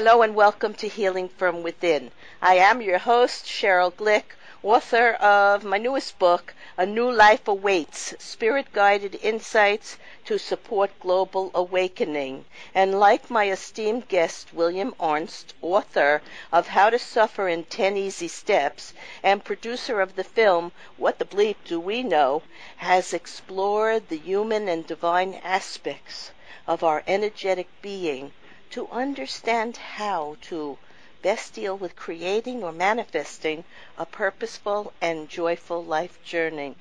Hello and welcome to Healing from Within. I am your host, Cheryl Glick, author of my newest book, A New Life Awaits Spirit Guided Insights to Support Global Awakening. And like my esteemed guest, William Arntz, author of How to Suffer in 10 Easy Steps and producer of the film What the Bleep Do We Know, has explored the human and divine aspects of our energetic being to understand how to best deal with creating or manifesting a purposeful and joyful life journey.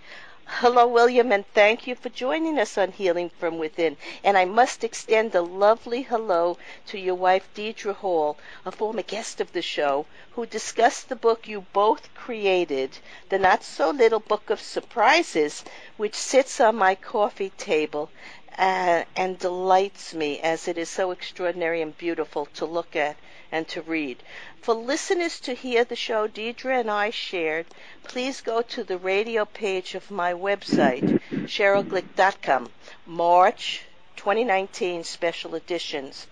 Hello, William, and thank you for joining us on Healing from Within. And I must extend a lovely hello to your wife, Deidre Hall, a former guest of the show, who discussed the book you both created, The Not So Little Book of Surprises, which sits on my coffee table uh, and delights me as it is so extraordinary and beautiful to look at and to read. For listeners to hear the show Deidre and I shared, please go to the radio page of my website, CherylGlick.com, March 2019 special editions.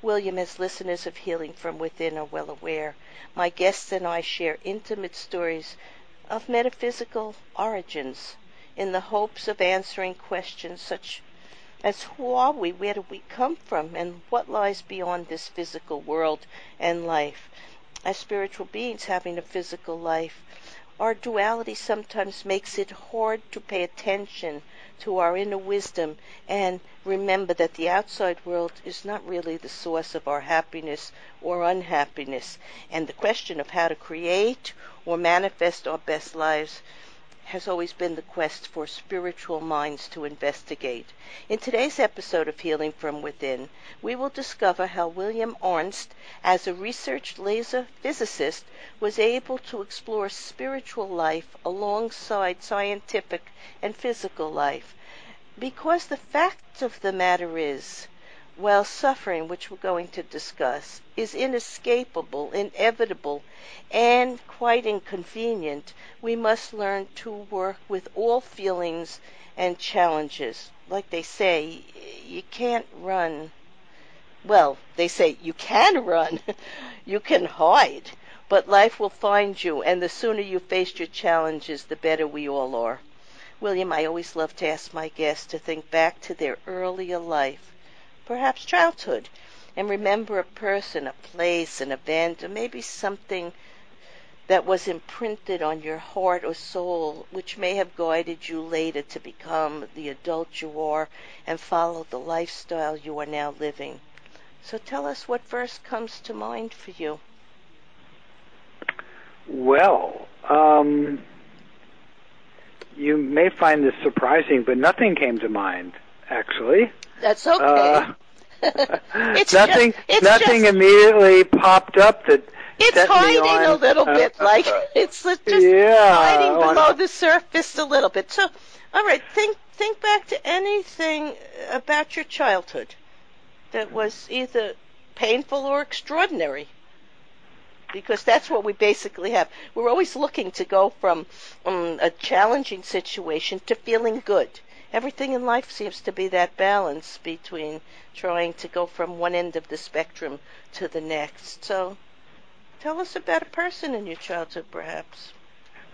William, as listeners of Healing from Within are well aware, my guests and I share intimate stories of metaphysical origins in the hopes of answering questions such as who are we, where do we come from, and what lies beyond this physical world and life. As spiritual beings having a physical life, our duality sometimes makes it hard to pay attention to our inner wisdom and remember that the outside world is not really the source of our happiness or unhappiness. And the question of how to create or manifest our best lives has always been the quest for spiritual minds to investigate. In today's episode of Healing from Within, we will discover how William Arntz, as a research laser physicist, was able to explore spiritual life alongside scientific and physical life. Because the fact of the matter is, while suffering, which we're going to discuss, is inescapable, inevitable, and quite inconvenient, we must learn to work with all feelings and challenges. Like they say, you can't run. Well, they say you can run, you can hide, but life will find you, and the sooner you face your challenges, the better we all are. William, I always love to ask my guests to think back to their earlier life perhaps childhood, and remember a person, a place, an event, or maybe something that was imprinted on your heart or soul, which may have guided you later to become the adult you are and follow the lifestyle you are now living. So tell us what first comes to mind for you. Well, um, you may find this surprising, but nothing came to mind, actually. That's okay. Uh, it's nothing. Just, it's nothing just, immediately popped up that. It's hiding a little uh, bit, like it's just yeah, hiding below the surface a little bit. So, all right, think think back to anything about your childhood that was either painful or extraordinary because that's what we basically have. We're always looking to go from um, a challenging situation to feeling good everything in life seems to be that balance between trying to go from one end of the spectrum to the next. So, tell us about a person in your childhood, perhaps.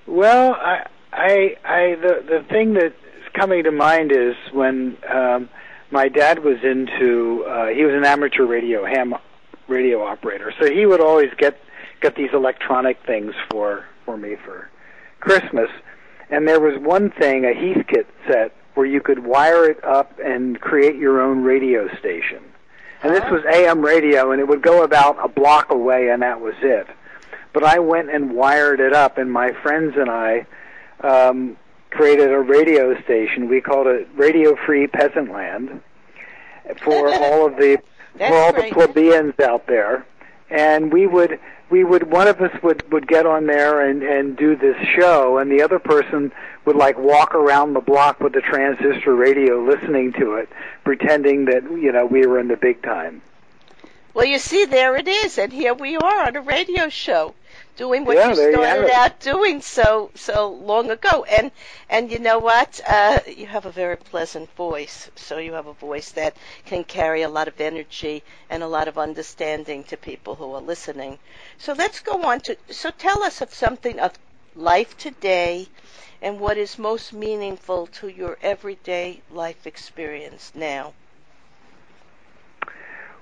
Well, I, I, I the the thing that's coming to mind is when um, my dad was into. Uh, he was an amateur radio ham radio operator, so he would always get get these electronic things for for me for Christmas. And there was one thing, a Heathkit set where you could wire it up and create your own radio station. And this was AM radio, and it would go about a block away, and that was it. But I went and wired it up, and my friends and I um, created a radio station. We called it Radio Free Peasant Land for all of the for all the plebeians out there. And we would we would one of us would would get on there and and do this show and the other person would like walk around the block with the transistor radio listening to it pretending that you know we were in the big time. Well, you see, there it is, and here we are on a radio show doing what Yeah, you there you started out doing so so long ago. And and you know what? Uh, you have a very pleasant voice, so you have a voice that can carry a lot of energy and a lot of understanding to people who are listening. So let's go on to so tell us of something of life today and what is most meaningful to your everyday life experience now.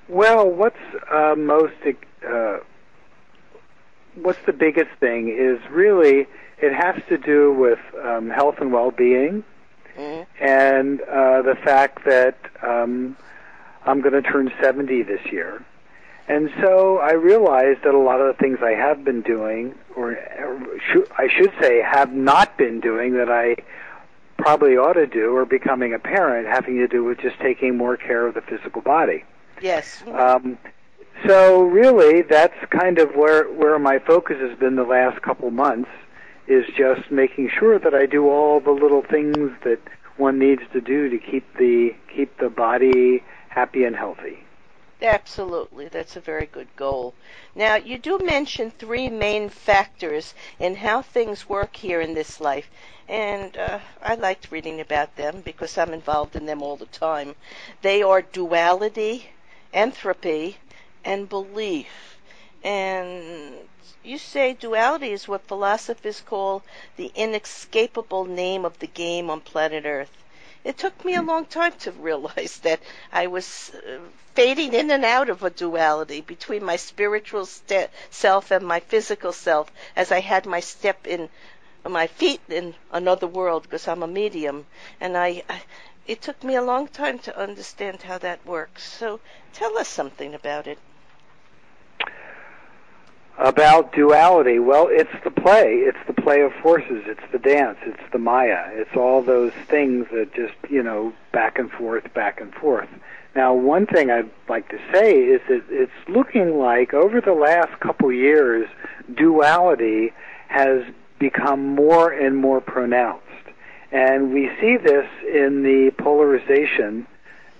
Well, what's uh, most uh, what's the biggest thing is really it has to do with um, health and well-being, Mm, and uh, the fact that um, I'm going to turn 70 this year. And so I realized that a lot of the things I have been doing, or I should say, have not been doing that I probably ought to do, or becoming a parent, having to do with just taking more care of the physical body. yes. Um, so really, that's kind of where where my focus has been the last couple months is just making sure that I do all the little things that one needs to do to keep the keep the body happy and healthy. Absolutely, that's a very good goal. Now, you do mention three main factors in how things work here in this life, and uh, I liked reading about them because I'm involved in them all the time. They are duality, entropy, and belief. And you say duality is what philosophers call the inescapable name of the game on planet Earth. It took me a long time to realize that I was uh, fading in and out of a duality between my spiritual st- self and my physical self as I had my step in my feet in another world because I'm a medium and I, I it took me a long time to understand how that works. So tell us something about it. About duality, well, it's the play. It's the play of forces. It's the dance. It's the Maya. It's all those things that just, you know, back and forth, back and forth. Now, one thing I'd like to say is that it's looking like over the last couple years, duality has become more and more pronounced. And we see this in the polarization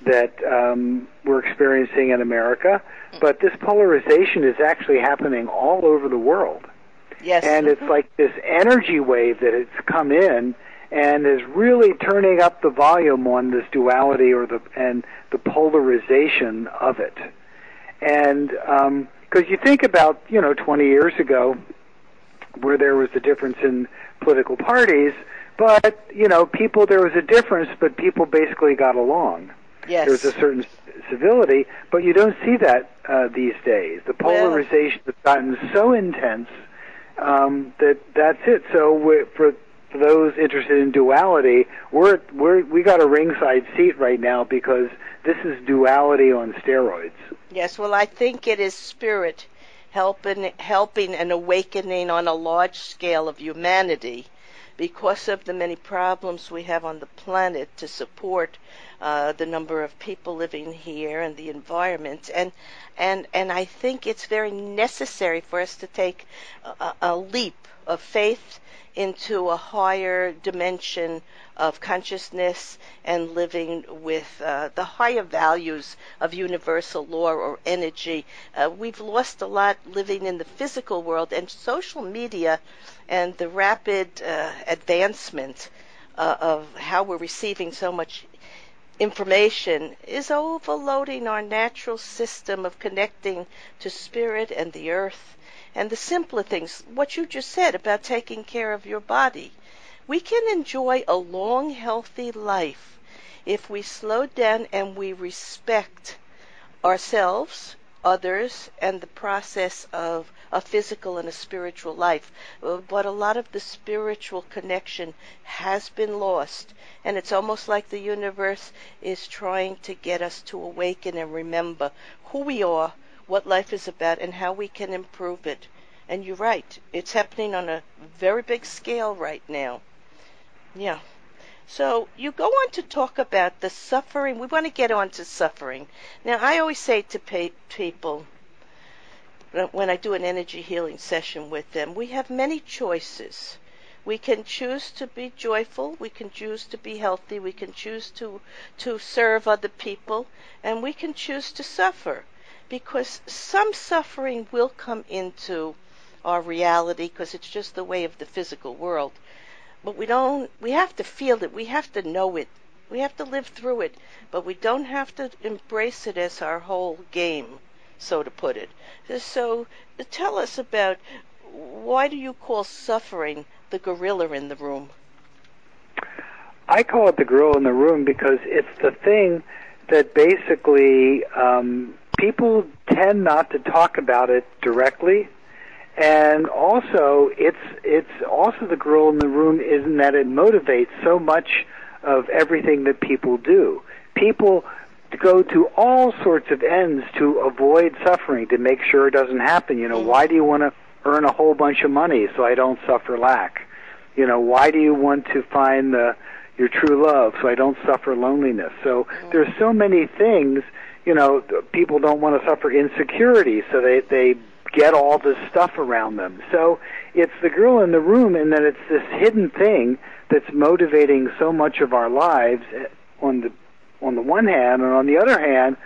that um, we're experiencing in America, but this polarization is actually happening all over the world. Yes. And it's like this energy wave that has come in and is really turning up the volume on this duality or the and the polarization of it. And because you think about you know 20 years ago, where there was a difference in political parties, but you know people there was a difference, but people basically got along. Yes. There was a certain civility, but you don't see that uh, these days. The Well- polarization has gotten so intense um, that that's it. So for for those interested in duality, we're we're we got a ringside seat right now because this is duality on steroids. Yes, well, I think it is spirit helping, helping an awakening on a large scale of humanity because of the many problems we have on the planet to support uh, the number of people living here and the environment. And, and, and I think it's very necessary for us to take a, a leap of faith into a higher dimension of consciousness and living with uh, the higher values of universal law or energy. Uh, we've lost a lot living in the physical world, and social media and the rapid uh, advancement uh, of how we're receiving so much information is overloading our natural system of connecting to spirit and the earth and the simpler things, what you just said about taking care of your body. We can enjoy a long, healthy life if we slow down and we respect ourselves, others, and the process of a physical and a spiritual life. Uh, But a lot of the spiritual connection has been lost. And it's almost like the universe is trying to get us to awaken and remember who we are, what life is about, and how we can improve it. And you're right, it's happening on a very big scale right now. Yeah. So you go on to talk about the suffering. We want to get on to suffering. Now, I always say to pe- people uh, when I do an energy healing session with them, we have many choices. We can choose to be joyful, we can choose to be healthy, we can choose to to serve other people, and we can choose to suffer. Because some suffering will come into our reality because it's just the way of the physical world. But we don't, we have to feel it, we have to know it, we have to live through it, but we don't have to embrace it as our whole game, so to put it. So tell us about why do you call suffering the gorilla in the room? I call it the gorilla in the room because it's the thing that basically um, people tend not to talk about it directly, and also it's it's also the girl in the room isn't that it motivates so much of everything that people do. People go to all sorts of ends to avoid suffering to make sure it doesn't happen. You know, why do you want to earn a whole bunch of money so I don't suffer lack? You know, why do you want to find the your true love so I don't suffer loneliness? So mm-hmm. there's so many things, you know, people don't want to suffer insecurity so they they get all this stuff around them. So it's the girl in the room and then it's this hidden thing that's motivating so much of our lives eh, on the on the one hand and on the other hand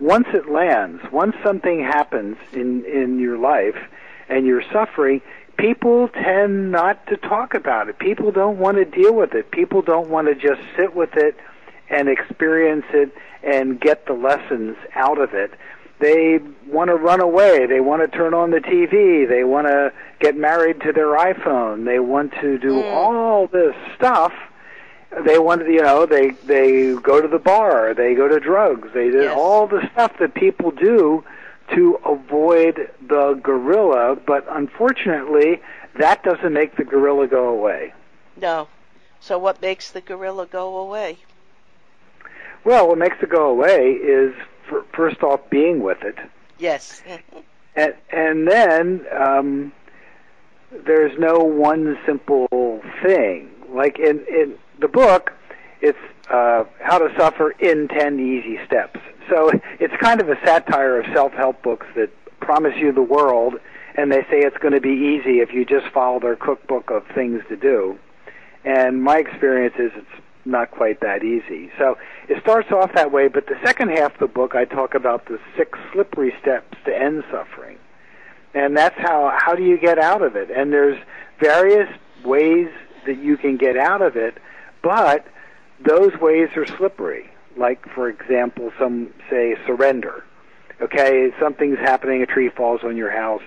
once it lands once something happens in in your life and you're suffering people tend not to talk about it people don't want to deal with it people don't want to just sit with it and experience it and get the lessons out of it they want to run away. They want to turn on the TV. They want to get married to their iPhone. They want to do mm. all this stuff. They want to, you know, they they go to the bar. They go to drugs. They do yes. all the stuff that people do to avoid the gorilla. But unfortunately, that doesn't make the gorilla go away. No. So what makes the gorilla go away? Well, what makes it go away is first off being with it. Yes. and and then um, there's no one simple thing. Like in in the book, it's uh, how to suffer in ten easy steps. So it's kind of a satire of self-help books that promise you the world, and they say it's going to be easy if you just follow their cookbook of things to do. And my experience is it's not quite that easy. So it starts off that way, but the second half of the book I talk about the six slippery steps to end suffering. And that's how how do you get out of it? And there's various ways that you can get out of it, but those ways are slippery. Like for example, some say surrender. Okay, something's happening, a tree falls on your house,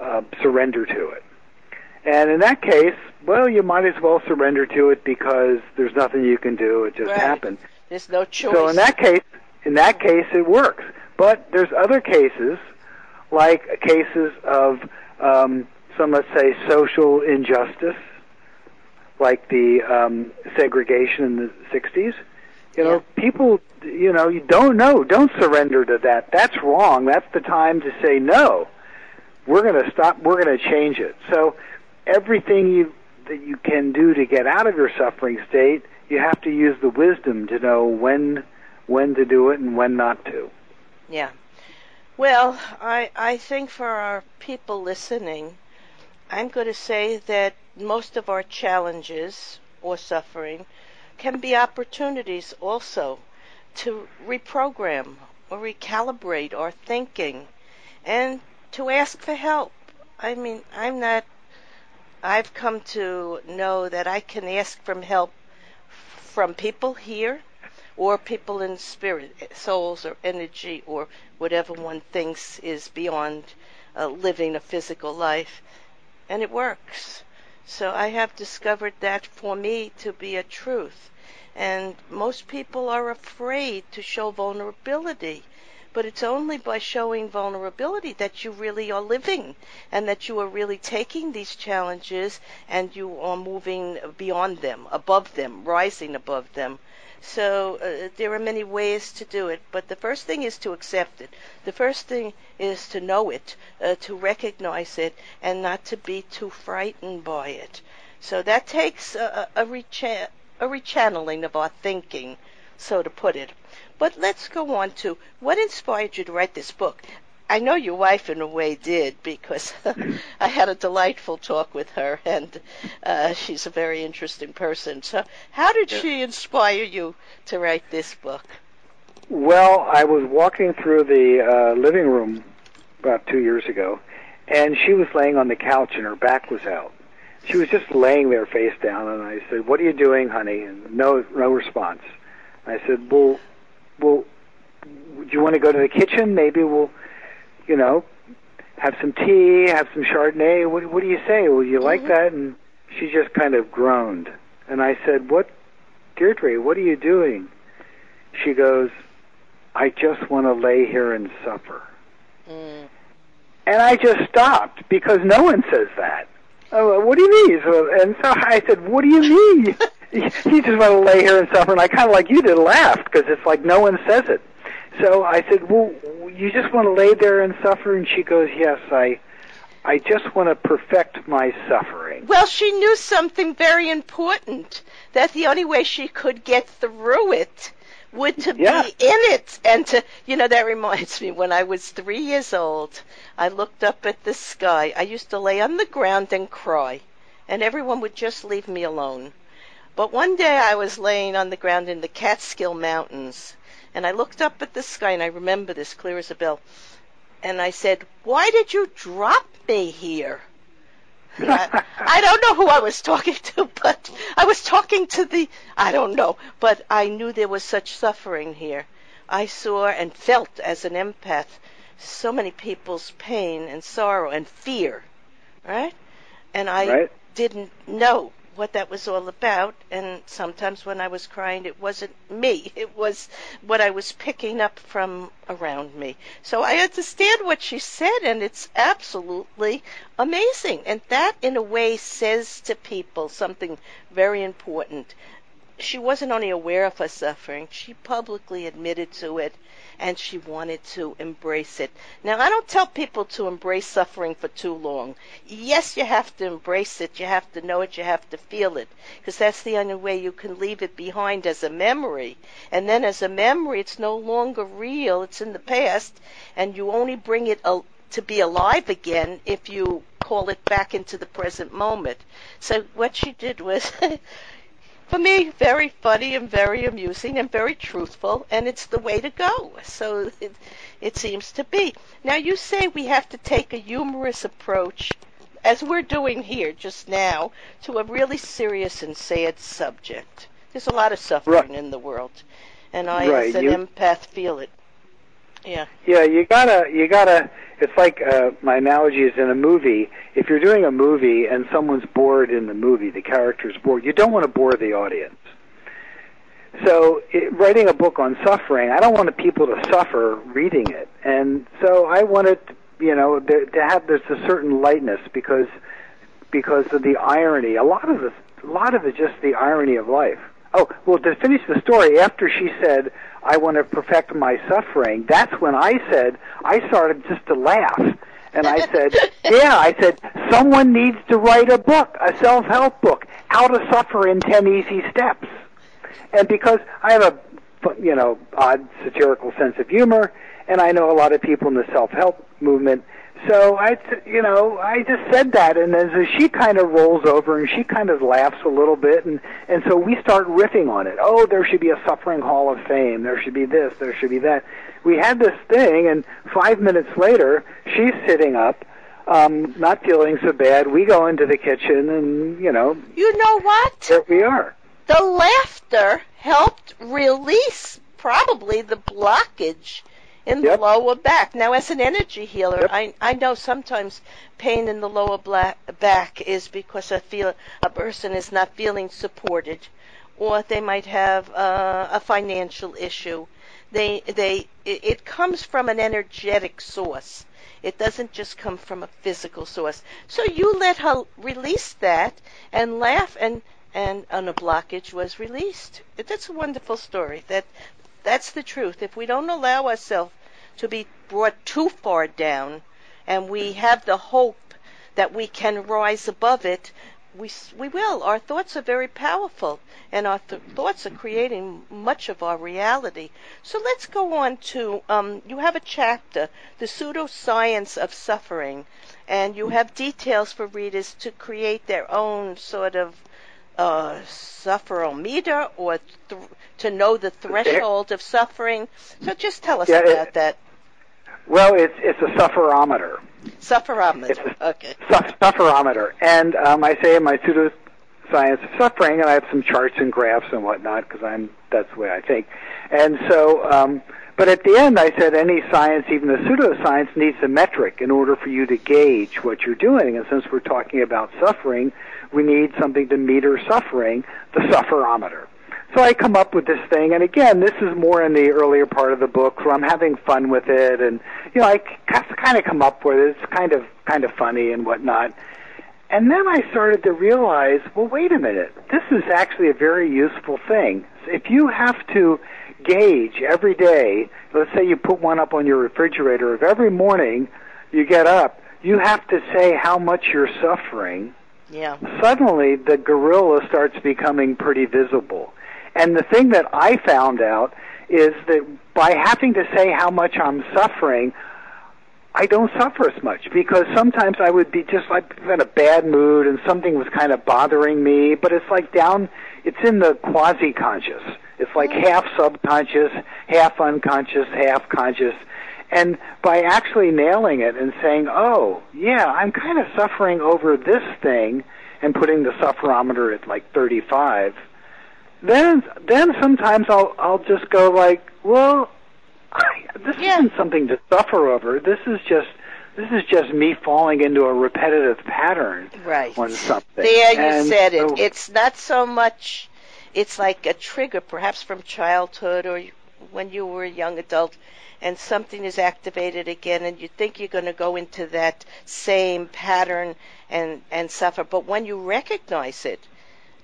uh, surrender to it. And in that case, well, you might as well surrender to it because there's nothing you can do. It just right. happened. There's no choice. So in that case, in that case, it works. But there's other cases, like cases of um, some, let's say, social injustice, like the um, segregation in the '60s. You know, yeah. people, you know, you don't know. Don't surrender to that. That's wrong. That's the time to say no. We're going to stop. We're going to change it. So everything you that you can do to get out of your suffering state, you have to use the wisdom to know when when to do it and when not to. Yeah. Well, I I think for our people listening, I'm going to say that most of our challenges or suffering can be opportunities also to reprogram or recalibrate our thinking and to ask for help. I mean, I'm not I've come to know that I can ask for help from people here or people in spirit, souls or energy or whatever one thinks is beyond uh, living a physical life. And it works. So I have discovered that for me to be a truth. And most people are afraid to show vulnerability but it's only by showing vulnerability that you really are living and that you are really taking these challenges and you are moving beyond them, above them, rising above them. So uh, there are many ways to do it, but the first thing is to accept it. The first thing is to know it, uh, to recognize it, and not to be too frightened by it. So that takes a, a, a, recha- a rechanneling of our thinking, so to put it. But let's go on to what inspired you to write this book. I know your wife, in a way, did because I had a delightful talk with her, and uh, she's a very interesting person. So, how did she inspire you to write this book? Well, I was walking through the uh, living room about two years ago, and she was laying on the couch and her back was out. She was just laying there face down, and I said, "What are you doing, honey?" And no, no response. I said, "Well, well, do you want to go to the kitchen? Maybe we'll, you know, have some tea, have some Chardonnay. What, what do you say? Would you like that?" And she just kind of groaned, and I said, "What, Deidre? What are you doing?" She goes, I just want to lay here and suffer. Mm. And I just stopped because no one says that. Oh, what do you mean? So, and so I said, what do you mean? you just want to lay here and suffer. And I kind of like you did laughed because it's like no one says it. So I said, well, you just want to lay there and suffer? And she goes, yes, I, I just want to perfect my suffering. Well, she knew something very important that the only way she could get through it would to Yeah. be in it and to you know that reminds me when I was 3 years old I looked up at the sky I used to lay on the ground and cry and everyone would just leave me alone but one day I was laying on the ground in the Catskill Mountains and I looked up at the sky and I remember this clear as a bell and I said why did you drop me here I, I don't know who I was talking to, but I was talking to the, I don't know, but I knew there was such suffering here. I saw and felt as an empath so many people's pain and sorrow and fear, right? And I Right. didn't know what that was all about. And sometimes when I was crying, it wasn't me. It was what I was picking up from around me. So I understand what she said, and it's absolutely amazing. And that, in a way, says to people something very important. She wasn't only aware of her suffering, she publicly admitted to it and she wanted to embrace it. Now, I don't tell people to embrace suffering for too long. Yes, you have to embrace it, you have to know it, you have to feel it, because that's the only way you can leave it behind as a memory. And then, as a memory, it's no longer real, it's in the past, and you only bring it al- to be alive again if you call it back into the present moment. So, what she did was. for me, very funny and very amusing and very truthful, and it's the way to go. So it, it seems to be. Now, you say we have to take a humorous approach, as we're doing here just now, to a really serious and sad subject. There's a lot of suffering Right. in the world, and I, Right, as an you- empath, feel it. Yeah. Yeah, you gotta, you gotta. It's like uh, my analogy is in a movie. If you're doing a movie and someone's bored in the movie, the character's bored. You don't want to bore the audience. So, it, writing a book on suffering, I don't want people to suffer reading it, and so I wanted, you know, there, to have there's a certain lightness because because of the irony. A lot of the a lot of it, just the irony of life. Oh, well, to finish the story, after she said, I want to perfect my suffering, that's when I said, I started just to laugh. And I said, yeah, I said, someone needs to write a book, a self-help book, How to Suffer in 10 Easy Steps. And because I have a, you know, odd satirical sense of humor, and I know a lot of people in the self-help movement, so I, you know, I just said that, and as she kind of rolls over and she kind of laughs a little bit, and and so we start riffing on it. Oh, there should be a suffering hall of fame. There should be this. There should be that. We had this thing, and five minutes later, she's sitting up, um, not feeling so bad. We go into the kitchen, and you know, You know what? there we are. the laughter helped release probably the blockage in Yep. the lower back. Now, as an energy healer, Yep. I I know sometimes pain in the lower black, back is because a feel a person is not feeling supported, or they might have uh, a financial issue. They they it, it comes from an energetic source. It doesn't just come from a physical source. So you let her release that and laugh and and and a blockage was released. That's a wonderful story. That that's the truth. If we don't allow ourselves to be brought too far down, and we have the hope that we can rise above it, we we will. Our thoughts are very powerful, and our th- thoughts are creating much of our reality. So let's go on to um, you have a chapter, the pseudoscience of suffering, and you have details for readers to create their own sort of a sufferometer or th- to know the threshold of suffering. So just tell us Yeah, it- about that. Well, it's it's a sufferometer. Sufferometer. It's a- Okay. Su- sufferometer, and um, I say in my pseudoscience of suffering, and I have some charts and graphs and whatnot because I'm that's the way I think. And so, um, but at the end, I said any science, even the pseudoscience, needs a metric in order for you to gauge what you're doing. And since we're talking about suffering, we need something to meter suffering, the sufferometer. So I come up with this thing, and again, this is more in the earlier part of the book, so I'm having fun with it, and you know, I kind of come up with it. It's kind of kind of funny and whatnot. And then I started to realize, well, wait a minute, this is actually a very useful thing. If you have to gauge every day, let's say you put one up on your refrigerator, if every morning you get up, you have to say how much you're suffering Yeah. suddenly the gorilla starts becoming pretty visible. And the thing that I found out is that by having to say how much I'm suffering, I don't suffer as much because sometimes I would be just like in a bad mood and something was kind of bothering me, but it's like down, it's in the quasi conscious. It's like mm. half subconscious, half unconscious, half conscious. And by actually nailing it and saying, oh, yeah, I'm kind of suffering over this thing and putting the sufferometer at like 35, then then sometimes I'll I'll just go like, well, I, this Yeah. isn't something to suffer over. This is just this is just me falling into a repetitive pattern Right. on something. There you And said it. so- It's not so much, it's like a trigger, perhaps from childhood or when you were a young adult, and something is activated again, and you think you're going to go into that same pattern and, and suffer. But when you recognize it,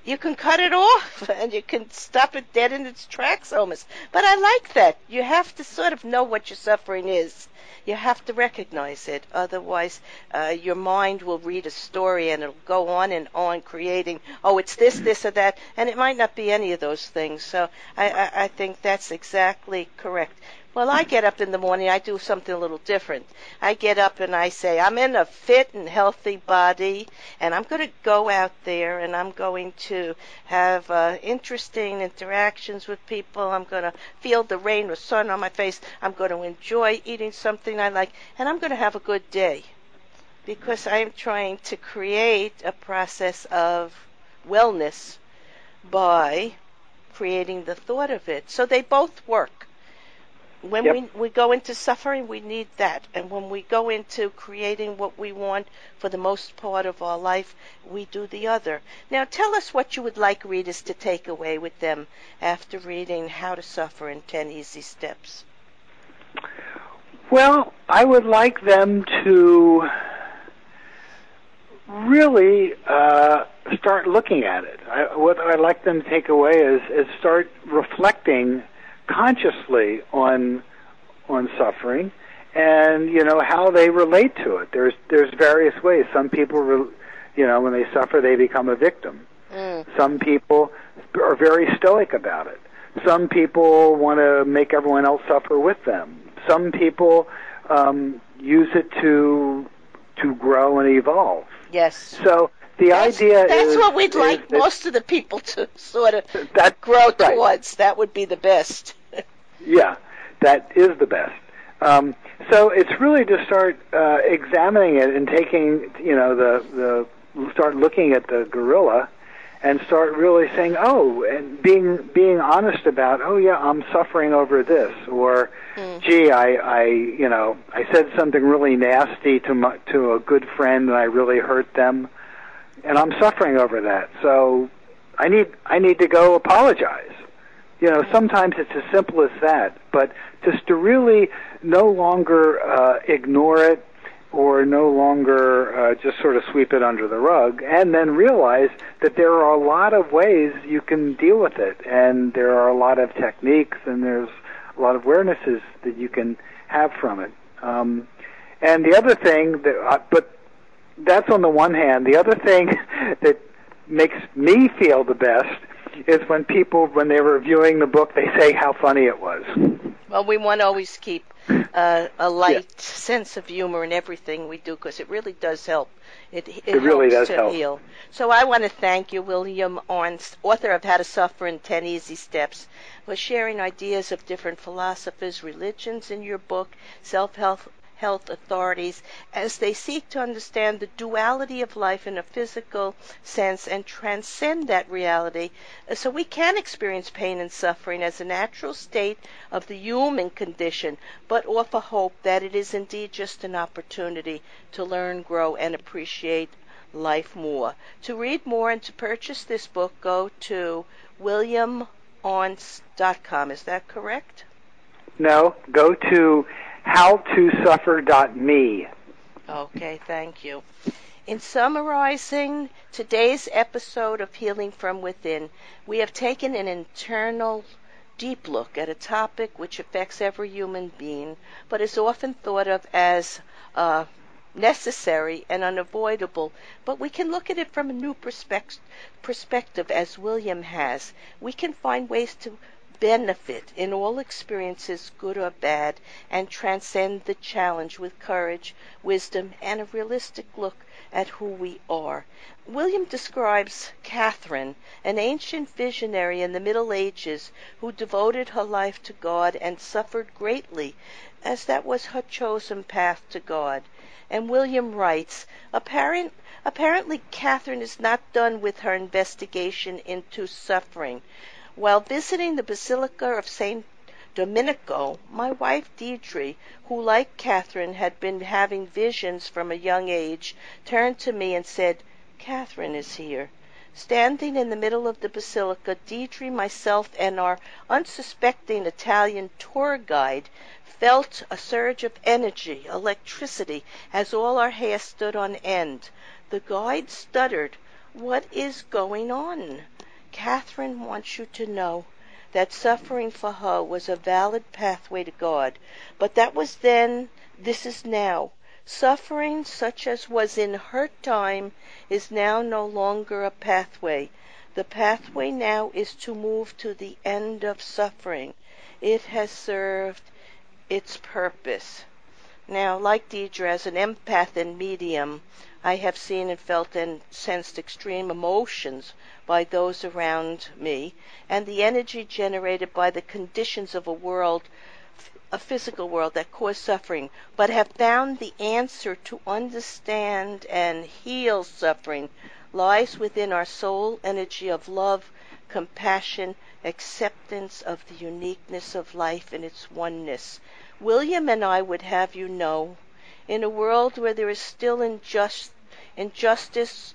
you can cut it off and you can stop it dead in its tracks almost. But I like that. You have to sort of know what your suffering is. You have to recognize it. Otherwise, uh, your mind will read a story and it'll go on and on creating, oh, it's this, this, or that. And it might not be any of those things. So I, I, I think that's exactly correct. Well, I get up in the morning, I do something a little different. I get up and I say, I'm in a fit and healthy body, and I'm going to go out there and I'm going to have uh, interesting interactions with people. I'm going to feel the rain or sun on my face. I'm going to enjoy eating something I like, and I'm going to have a good day. Because I am trying to create a process of wellness by creating the thought of it. So they both work when Yep. we we go into suffering, we need that, and when we go into creating what we want for the most part of our life, we do the other. Now, tell us what you would like readers to take away with them after reading How to Suffer in Ten Easy Steps. Well, I would like them to really uh, start looking at it. I, what I'd like them to take away is, is start reflecting consciously on on suffering and you know how they relate to it. There's there's various ways. Some people, re, you know, when they suffer, they become a victim. Mm. Some people are very stoic about it. Some people want to make everyone else suffer with them. Some people um, use it to to grow and evolve. Yes. So the That's, idea that's is what we'd like that- most of the people to sort of that grow right. towards. That would be the best. Yeah, that is the best. Um, so it's really to start uh, examining it and taking, you know, the the start looking at the gorilla and start really saying, oh, and being being honest about, oh yeah, I'm suffering over this, or Mm. gee, I, I, you know, I said something really nasty to my, to a good friend and I really hurt them, and I'm suffering over that. So I need I need to go apologize. You know, sometimes it's as simple as that, but just to really no longer uh, ignore it or no longer uh, just sort of sweep it under the rug, and then realize that there are a lot of ways you can deal with it, and there are a lot of techniques, and there's a lot of awarenesses that you can have from it. Um, and the other thing that, uh, but that's on the one hand. The other thing that makes me feel the best is when people, when they're reviewing the book, they say how funny it was. Well, we want to always keep uh, a light yeah. sense of humor in everything we do because it really does help. It, it, it really does to help. heal. So I want to thank you, William Arntz, author of How to Suffer in 10 Easy Steps, for sharing ideas of different philosophies, religions in your book, Self-Help health authorities as they seek to understand the duality of life in a physical sense and transcend that reality so we can experience pain and suffering as a natural state of the human condition, but offer hope that it is indeed just an opportunity to learn, grow, and appreciate life more. To read more and to purchase this book, go to williamarntz.com. Is that correct? No, go to howtosuffer.me. Okay, thank you. In summarizing today's episode of Healing from Within, we have taken an internal deep look at a topic which affects every human being, but is often thought of as uh, necessary and unavoidable, but we can look at it from a new perspective, perspective as William has. We can find ways to benefit in all experiences, good or bad, and transcend the challenge with courage, wisdom, and a realistic look at who we are. William describes Catherine, an ancient visionary in the Middle Ages who devoted her life to God and suffered greatly, as that was her chosen path to God. And William writes, Apparent, apparently Catherine is not done with her investigation into suffering. While visiting the Basilica of St. Domenico, my wife Deidre, who like Catherine had been having visions from a young age, turned to me and said, Catherine is here. Standing in the middle of the basilica, Deidre, myself, and our unsuspecting Italian tour guide felt a surge of energy, electricity, as all our hair stood on end. The guide stuttered, What is going on? Catherine wants you to know that suffering for her was a valid pathway to God, but that was then, this is now. Suffering such as was in her time is now no longer a pathway. The pathway now is to move to the end of suffering. It has served its purpose. Now, like Deidre, as an empath and medium, I have seen and felt and sensed extreme emotions by those around me, and the energy generated by the conditions of a world, a physical world that cause suffering, but have found the answer to understand and heal suffering lies within our soul energy of love, compassion, acceptance of the uniqueness of life and its oneness. William and I would have you know, in a world where there is still injust, injustice,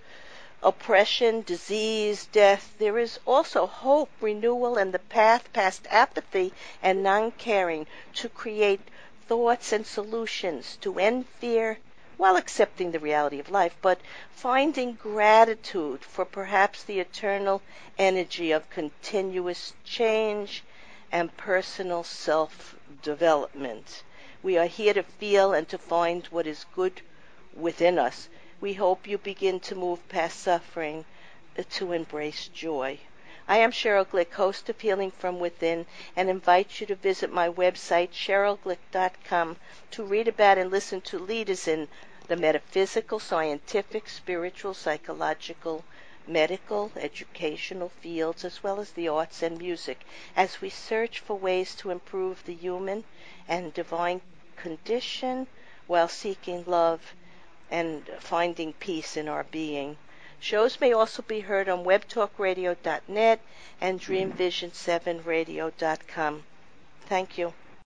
oppression, disease, death, there is also hope, renewal, and the path past apathy and non caring to create thoughts and solutions to end fear while accepting the reality of life, but finding gratitude for perhaps the eternal energy of continuous change and personal self development. We are here to feel and to find what is good within us we hope you begin to move past suffering uh, to embrace joy. I am Cheryl Glick, host of Healing from Within, and invite you to visit my website, cherylglick.com, to read about and listen to leaders in the metaphysical, scientific, spiritual, psychological, medical, educational fields, as well as the arts and music, as we search for ways to improve the human and divine condition while seeking love and finding peace in our being. Shows may also be heard on webtalkradio.net and dreamvision7radio.com. Thank you.